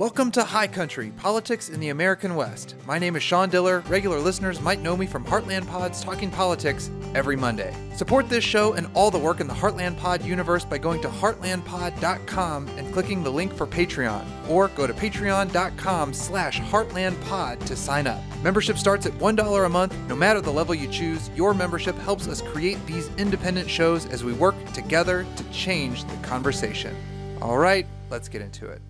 Welcome to High Country, Politics in the American West. My name is Sean Diller. Regular listeners might know me from Heartland Pods talking politics every Monday. Support this show and all the work in the Heartland Pod universe by going to heartlandpod.com and clicking the link for Patreon, or go to patreon.com slash heartlandpod to sign up. Membership starts at $1 a month. No matter the level you choose, your membership helps us create these independent shows as we work together to change the conversation. All right, let's get into it.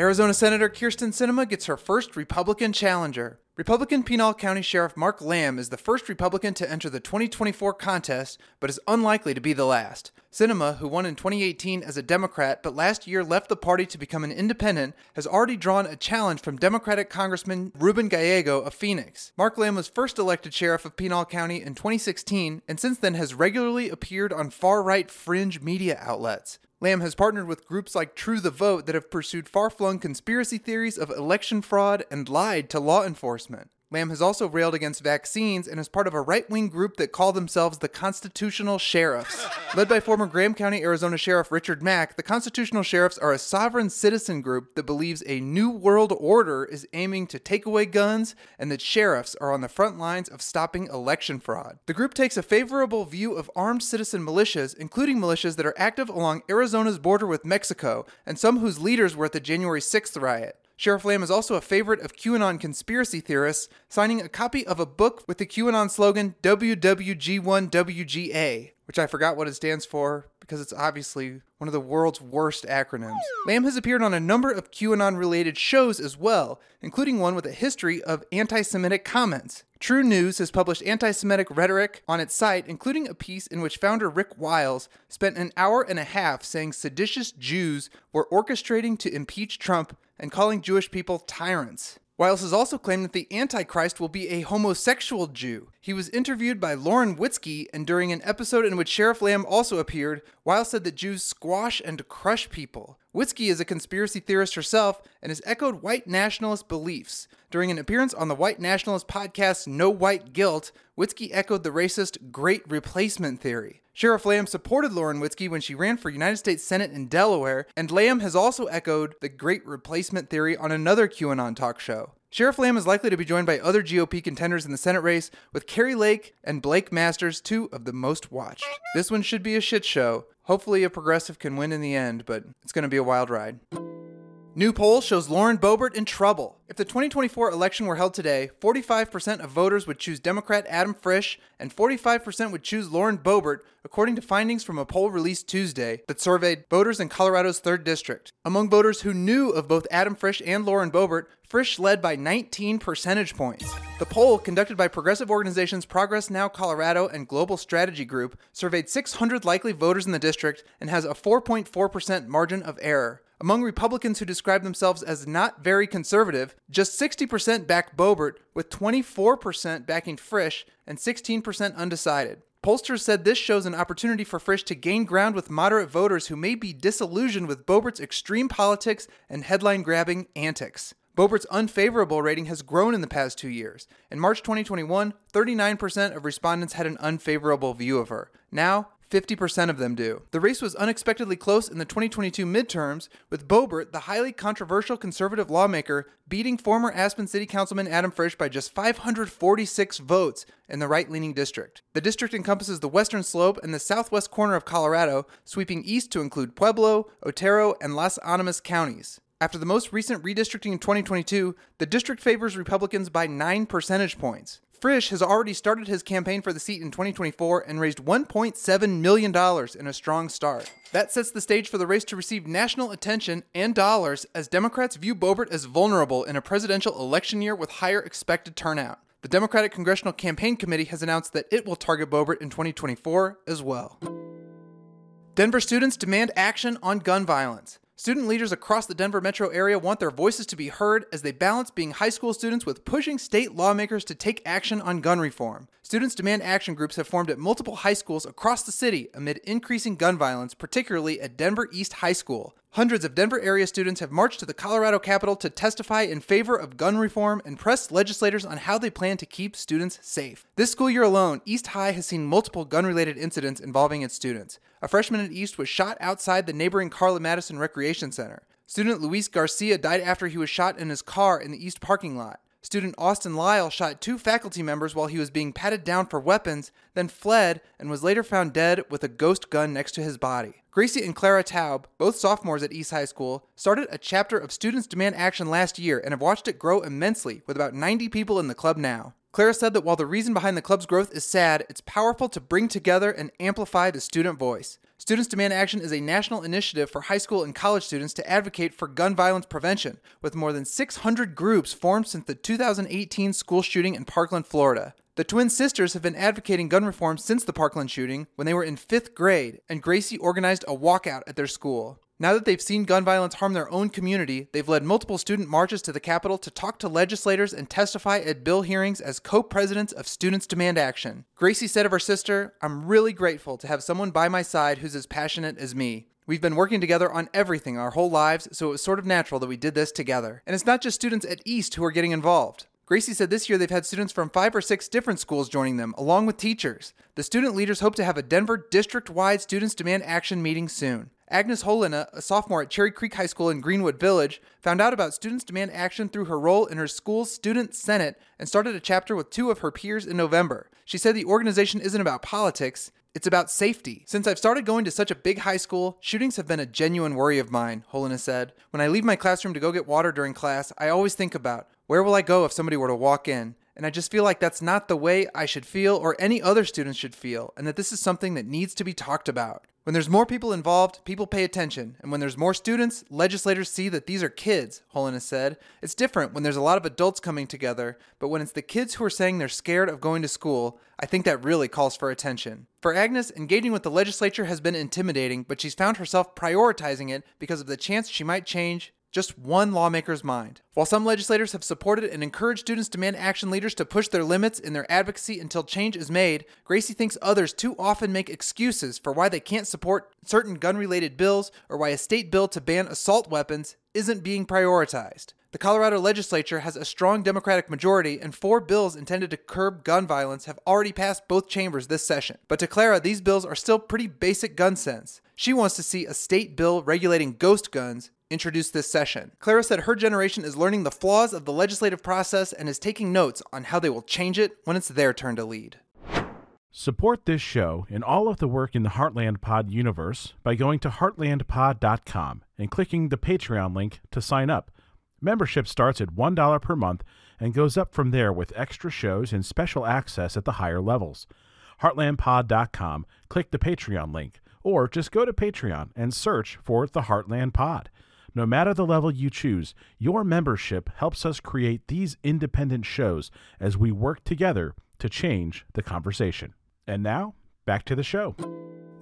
Arizona Senator Kyrsten Sinema gets her first Republican challenger. Republican Pinal County Sheriff Mark Lamb is the first Republican to enter the 2024 contest, but is unlikely to be the last. Sinema, who won in 2018 as a Democrat but last year left the party to become an independent, has already drawn a challenge from Democratic Congressman Ruben Gallego of Phoenix. Mark Lamb was first elected sheriff of Pinal County in 2016 and since then has regularly appeared on far right fringe media outlets. Lamb has partnered with groups like True the Vote that have pursued far flung conspiracy theories of election fraud and lied to law enforcement. Lamb has also railed against vaccines and is part of a right wing group that call themselves the Constitutional Sheriffs. Led by former Graham County, Arizona Sheriff Richard Mack, the Constitutional Sheriffs are a sovereign citizen group that believes a new world order is aiming to take away guns and that sheriffs are on the front lines of stopping election fraud. The group takes a favorable view of armed citizen militias, including militias that are active along Arizona's border with Mexico and some whose leaders were at the January 6th riot. Sheriff Lamb is also a favorite of QAnon conspiracy theorists, signing a copy of a book with the QAnon slogan WWG1WGA, which I forgot what it stands for because it's obviously one of the world's worst acronyms. Lamb has appeared on a number of QAnon related shows as well, including one with a history of anti Semitic comments. TruNews has published anti Semitic rhetoric on its site, including a piece in which founder Rick Wiles spent an hour and a half saying seditious Jews were orchestrating to impeach Trump and calling Jewish people tyrants. Wiles has also claimed that the Antichrist will be a homosexual Jew. He was interviewed by Lauren Witzke, and during an episode in which Sheriff Lamb also appeared, Wiles said that Jews squash and crush people. Witzke is a conspiracy theorist herself and has echoed white nationalist beliefs. During an appearance on the white nationalist podcast No White Guilt, Witzke echoed the racist Great Replacement theory. Sheriff Lamb supported Lauren Witzke when she ran for United States Senate in Delaware, and Lamb has also echoed the Great Replacement theory on another QAnon talk show. Sheriff Lamb is likely to be joined by other GOP contenders in the Senate race, with Kari Lake and Blake Masters, two of the most watched. This one should be a shit show. Hopefully, a progressive can win in the end, but it's going to be a wild ride. New poll shows Lauren Boebert in trouble. If the 2024 election were held today, 45% of voters would choose Democrat Adam Frisch and 45% would choose Lauren Boebert, according to findings from a poll released Tuesday that surveyed voters in Colorado's 3rd District. Among voters who knew of both Adam Frisch and Lauren Boebert, Frisch led by 19 percentage points. The poll, conducted by progressive organizations Progress Now Colorado and Global Strategy Group, surveyed 600 likely voters in the district and has a 4.4% margin of error. Among Republicans who describe themselves as not very conservative, just 60% back Boebert, with 24% backing Frisch and 16% undecided. Pollsters said this shows an opportunity for Frisch to gain ground with moderate voters who may be disillusioned with Boebert's extreme politics and headline grabbing antics. Boebert's unfavorable rating has grown in the past two years. In March 2021, 39% of respondents had an unfavorable view of her. Now, 50% of them do. The race was unexpectedly close in the 2022 midterms, with Boebert, the highly controversial conservative lawmaker, beating former Aspen City Councilman Adam Frisch by just 546 votes in the right leaning district. The district encompasses the western slope and the southwest corner of Colorado, sweeping east to include Pueblo, Otero, and Las Animas counties. After the most recent redistricting in 2022, the district favors Republicans by 9 percentage points. Frisch has already started his campaign for the seat in 2024 and raised $1.7 million in a strong start. That sets the stage for the race to receive national attention and dollars as Democrats view Boebert as vulnerable in a presidential election year with higher expected turnout. The Democratic Congressional Campaign Committee has announced that it will target Boebert in 2024 as well. Denver students demand action on gun violence. Student leaders across the Denver metro area want their voices to be heard as they balance being high school students with pushing state lawmakers to take action on gun reform. Students Demand Action groups have formed at multiple high schools across the city amid increasing gun violence, particularly at Denver East High School. Hundreds of Denver area students have marched to the Colorado Capitol to testify in favor of gun reform and press legislators on how they plan to keep students safe. This school year alone, East High has seen multiple gun related incidents involving its students. A freshman at East was shot outside the neighboring Carla Madison Recreation Center. Student Luis Garcia died after he was shot in his car in the east parking lot. Student Austin Lyle shot two faculty members while he was being patted down for weapons, then fled and was later found dead with a ghost gun next to his body. Gracie and Clara Taub, both sophomores at East High School, started a chapter of Students Demand Action last year and have watched it grow immensely, with about 90 people in the club now. Clara said that while the reason behind the club's growth is sad, it's powerful to bring together and amplify the student voice. Students Demand Action is a national initiative for high school and college students to advocate for gun violence prevention, with more than 600 groups formed since the 2018 school shooting in Parkland, Florida. The twin sisters have been advocating gun reform since the Parkland shooting when they were in fifth grade, and Gracie organized a walkout at their school. Now that they've seen gun violence harm their own community, they've led multiple student marches to the Capitol to talk to legislators and testify at bill hearings as co presidents of Students Demand Action. Gracie said of her sister, I'm really grateful to have someone by my side who's as passionate as me. We've been working together on everything our whole lives, so it was sort of natural that we did this together. And it's not just students at East who are getting involved. Gracie said this year they've had students from five or six different schools joining them, along with teachers. The student leaders hope to have a Denver district wide Students Demand Action meeting soon. Agnes Holina, a sophomore at Cherry Creek High School in Greenwood Village, found out about Students Demand Action through her role in her school's Student Senate and started a chapter with two of her peers in November. She said the organization isn't about politics, it's about safety. Since I've started going to such a big high school, shootings have been a genuine worry of mine, Holina said. When I leave my classroom to go get water during class, I always think about where will I go if somebody were to walk in? And I just feel like that's not the way I should feel or any other students should feel, and that this is something that needs to be talked about. When there's more people involved, people pay attention. And when there's more students, legislators see that these are kids, Holina said. It's different when there's a lot of adults coming together, but when it's the kids who are saying they're scared of going to school, I think that really calls for attention. For Agnes, engaging with the legislature has been intimidating, but she's found herself prioritizing it because of the chance she might change just one lawmaker's mind. While some legislators have supported and encouraged students demand action leaders to push their limits in their advocacy until change is made, Gracie thinks others too often make excuses for why they can't support certain gun related bills or why a state bill to ban assault weapons isn't being prioritized. The Colorado legislature has a strong Democratic majority, and four bills intended to curb gun violence have already passed both chambers this session. But to Clara, these bills are still pretty basic gun sense. She wants to see a state bill regulating ghost guns introduced this session. Clara said her generation is learning the flaws of the legislative process and is taking notes on how they will change it when it's their turn to lead. Support this show and all of the work in the Heartland Pod universe by going to heartlandpod.com and clicking the Patreon link to sign up. Membership starts at $1 per month and goes up from there with extra shows and special access at the higher levels. Heartlandpod.com, click the Patreon link, or just go to Patreon and search for the Heartland Pod. No matter the level you choose, your membership helps us create these independent shows as we work together to change the conversation. And now, back to the show.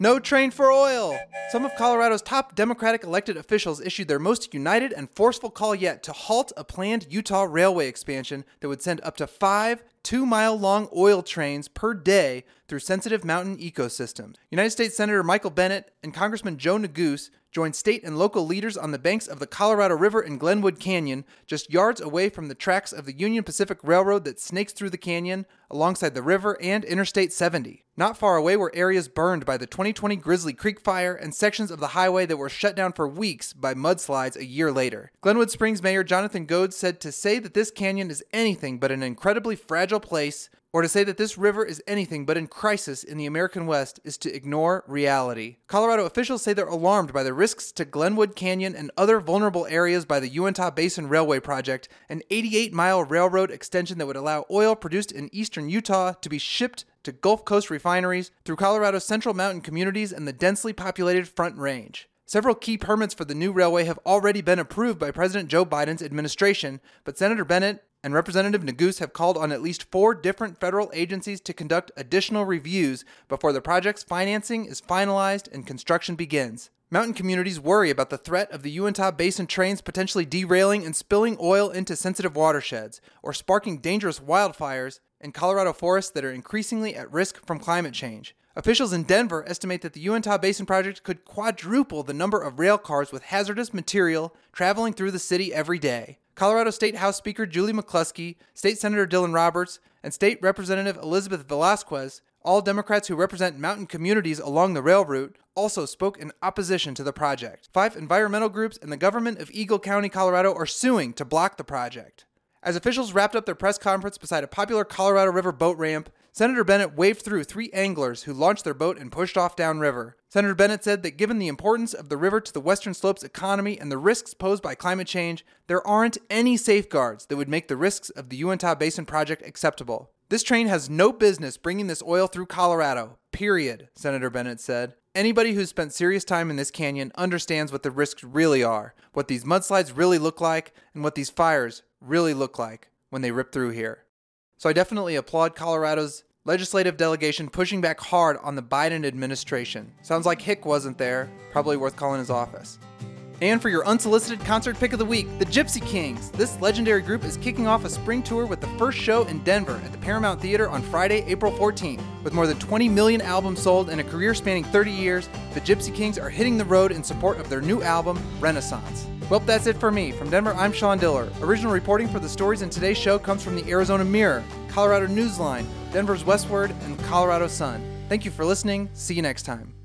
No train for oil! Some of Colorado's top Democratic elected officials issued their most united and forceful call yet to halt a planned Utah railway expansion that would send up to five two mile long oil trains per day through sensitive mountain ecosystems. United States Senator Michael Bennet and Congressman Joe Neguse joined state and local leaders on the banks of the Colorado River in Glenwood Canyon, just yards away from the tracks of the Union Pacific Railroad that snakes through the canyon alongside the river and Interstate 70. Not far away were areas burned by the 2020 Grizzly Creek fire and sections of the highway that were shut down for weeks by mudslides a year later. Glenwood Springs Mayor Jonathan Goad said to say that this canyon is anything but an incredibly fragile place or to say that this river is anything but in crisis in the American West is to ignore reality. Colorado officials say they're alarmed by the risks to Glenwood Canyon and other vulnerable areas by the Uintah Basin Railway Project, an 88 mile railroad extension that would allow oil produced in eastern Utah to be shipped to Gulf Coast refineries through Colorado's central mountain communities and the densely populated Front Range. Several key permits for the new railway have already been approved by President Joe Biden's administration, but Senator Bennet and Representative Neguse have called on at least four different federal agencies to conduct additional reviews before the project's financing is finalized and construction begins. Mountain communities worry about the threat of the Uintah Basin trains potentially derailing and spilling oil into sensitive watersheds or sparking dangerous wildfires in Colorado forests that are increasingly at risk from climate change. Officials in Denver estimate that the Uintah Basin project could quadruple the number of rail cars with hazardous material traveling through the city every day. Colorado State House Speaker Julie McCluskey, State Senator Dylan Roberts, and State Representative Elizabeth Velasquez all Democrats who represent mountain communities along the rail route, also spoke in opposition to the project. Five environmental groups and the government of Eagle County, Colorado are suing to block the project. As officials wrapped up their press conference beside a popular Colorado River boat ramp, Senator Bennet waved through three anglers who launched their boat and pushed off downriver. Senator Bennet said that given the importance of the river to the Western Slopes economy and the risks posed by climate change, there aren't any safeguards that would make the risks of the Uintah Basin project acceptable. This train has no business bringing this oil through Colorado, period, Senator Bennet said. Anybody who's spent serious time in this canyon understands what the risks really are, what these mudslides really look like, and what these fires really look like when they rip through here. So I definitely applaud Colorado's legislative delegation pushing back hard on the Biden administration. Sounds like Hick wasn't there, probably worth calling his office. And for your unsolicited concert pick of the week, the Gipsy Kings. This legendary group is kicking off a spring tour with the first show in Denver at the Paramount Theater on Friday, April 14th. With more than 20 million albums sold and a career spanning 30 years, the Gipsy Kings are hitting the road in support of their new album, Renaissance. Well, that's it for me. From Denver, I'm Sean Diller. Original reporting for the stories in today's show comes from the Arizona Mirror, Colorado Newsline, Denver's Westword, and Colorado Sun. Thank you for listening. See you next time.